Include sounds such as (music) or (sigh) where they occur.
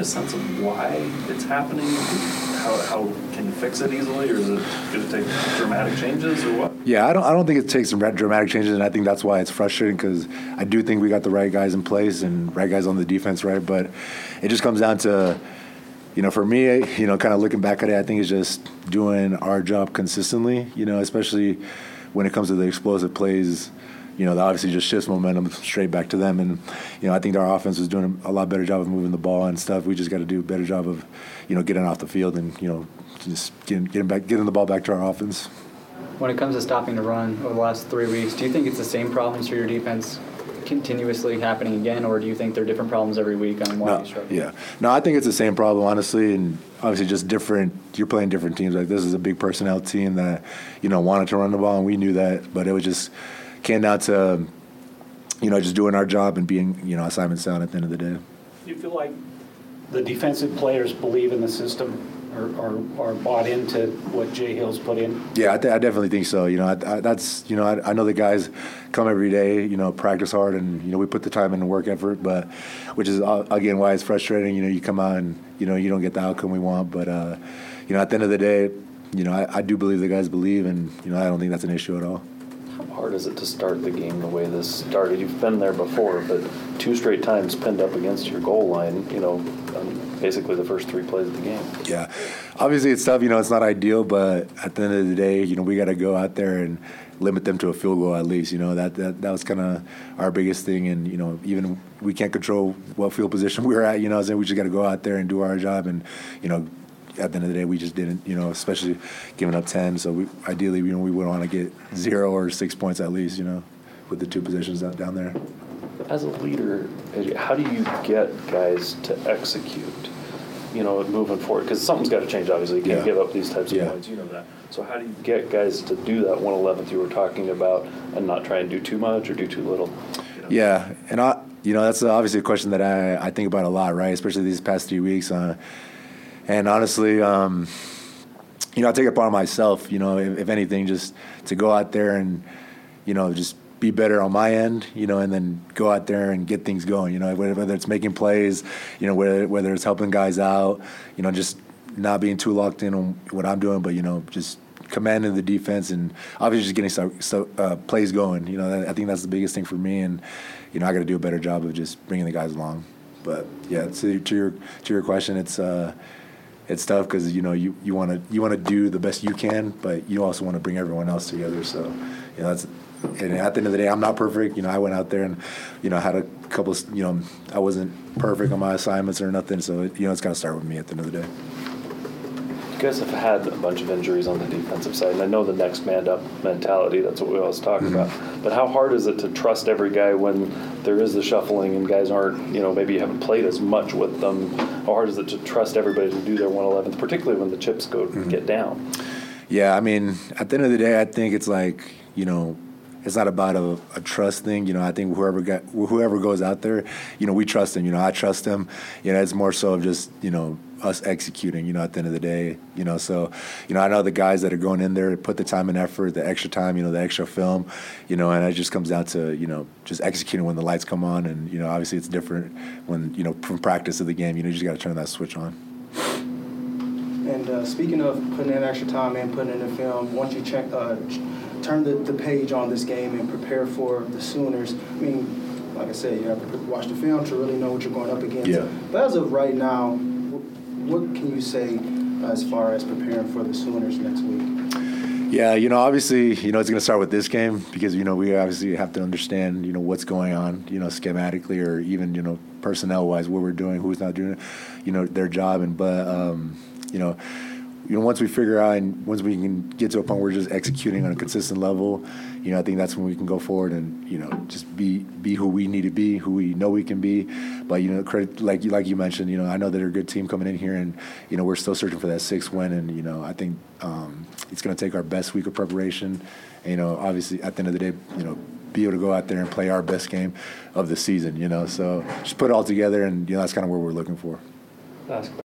get a sense of why it's happening? How, how can you fix it easily, or is it going to take dramatic changes, or what? Yeah, I don't. I don't think it takes dramatic changes, and I think that's why it's frustrating because I do think we got the right guys in place and right guys on the defense, right? But it just comes down to, you know, for me, you know, kind of looking back at it, I think it's just doing our job consistently. You know, especially when it comes to the explosive plays. You know, that obviously just shifts momentum straight back to them, and you know, I think our offense is doing a lot better job of moving the ball and stuff. We just got to do a better job of, you know, getting off the field and you know, just getting getting back, getting the ball back to our offense. When it comes to stopping the run over the last three weeks, do you think it's the same problems for your defense continuously happening again, or do you think there are different problems every week on why No, you struggle? yeah, no, I think it's the same problem, honestly, and obviously just different. You're playing different teams. Like this is a big personnel team that you know wanted to run the ball, and we knew that, but it was just came down to you know just doing our job and being you know assignment sound at the end of the day. Do you feel like the defensive players believe in the system or, are bought into what Jay Hill's put in? Yeah, I, th- I definitely think so. You know, I, I, that's you know, I, I know the guys come every day. You know, practice hard, and you know, we put the time and work effort. But which is uh, again why it's frustrating. You know, you come out and you know you don't get the outcome we want. But uh, you know, at the end of the day, you know, I, I do believe the guys believe, and you know, I don't think that's an issue at all. How hard is it to start the game the way this started? You've been there before, but two straight times pinned up against your goal line. You know, um, basically the first three plays of the game. Yeah, obviously it's tough. You know, it's not ideal, but at the end of the day, you know, we got to go out there and limit them to a field goal at least. You know, that that, that was kind of our biggest thing. And you know, even we can't control what field position (laughs) we're at. You know, so we just got to go out there and do our job. And you know, at the end of the day, we just didn't. You know, especially giving up ten. So we ideally, you know, we would want to get zero or six points at least. You know, with the two positions out down there. As a leader, how do you get guys to execute? You know, moving forward, because something's got to change. Obviously, you can't Yeah. give up these types of Yeah. points. You know that. So how do you get guys to do that 111th you were talking about, and not try and do too much or do too little? You know? Yeah, and I, you know, that's obviously a question that I, I think about a lot, right? Especially these past three weeks. Uh, and honestly, um, you know, I take it upon myself, you know, if, if anything, just to go out there and, you know, just be better on my end, you know, and then go out there and get things going, you know, whether, it's making plays, you know, whether, whether it's helping guys out, you know, just not being too locked in on what I'm doing, but, you know, just commanding the defense and obviously just getting so, so, uh, plays going. You know, I think that's the biggest thing for me, and you know, I got to do a better job of just bringing the guys along. But yeah, to, to your to your question, it's uh, it's tough because you know you you want to you want to do the best you can, but you also want to bring everyone else together. So you know that's. And at the end of the day, I'm not perfect. You know, I went out there and, you know, had a couple. Of, you know, I wasn't perfect on my assignments or nothing. So you know, it's got to start with me at the end of the day. Guys have had a bunch of injuries on the defensive side, and I know the next man up mentality, that's what we always talk Mm-hmm. about. But how hard is it to trust every guy when there is the shuffling and guys aren't, you know, maybe you haven't played as much with them? How hard is it to trust everybody to do their 111th, particularly when the chips go Mm-hmm. get down? Yeah, I mean, at the end of the day, I think it's like you know, it's not about a, a trust thing. You know, I think whoever got whoever goes out there, you know, we trust them. You know, I trust them. You know, it's more so of just you know us executing. You know, at the end of the day, you know, so you know, I know the guys that are going in there put the time and effort, the extra time, you know, the extra film, you know, and it just comes down to you know just executing when the lights come on, and you know, obviously it's different when you know from practice to the game. You know, you just got to turn that switch on. And uh, speaking of putting in extra time and putting in the film, once you check, uh, turn the, the page on this game and prepare for the Sooners, I mean, like I said, you have to watch the film to really know what you're going up against. Yeah. But as of right now, wh- what can you say as far as preparing for the Sooners next week? Yeah, you know, obviously, you know, it's going to start with this game because you know we obviously have to understand, you know, what's going on, you know, schematically or even you know personnel-wise, what we're doing, who's not doing, you know, their job, and but um, you know, you know, once we figure out and once we can get to a point where we're just executing on a consistent level, you know, I think that's when we can go forward and you know just be be who we need to be, who we know we can be. But you know, credit like you like you mentioned, you know, I know that they're a good team coming in here, and you know, we're still searching for that sixth win, and you know, I think um, it's going to take our best week of preparation. And, you know, obviously at the end of the day, you know, be able to go out there and play our best game of the season. You know, so just put it all together, and you know, that's kind of where we're looking for. Last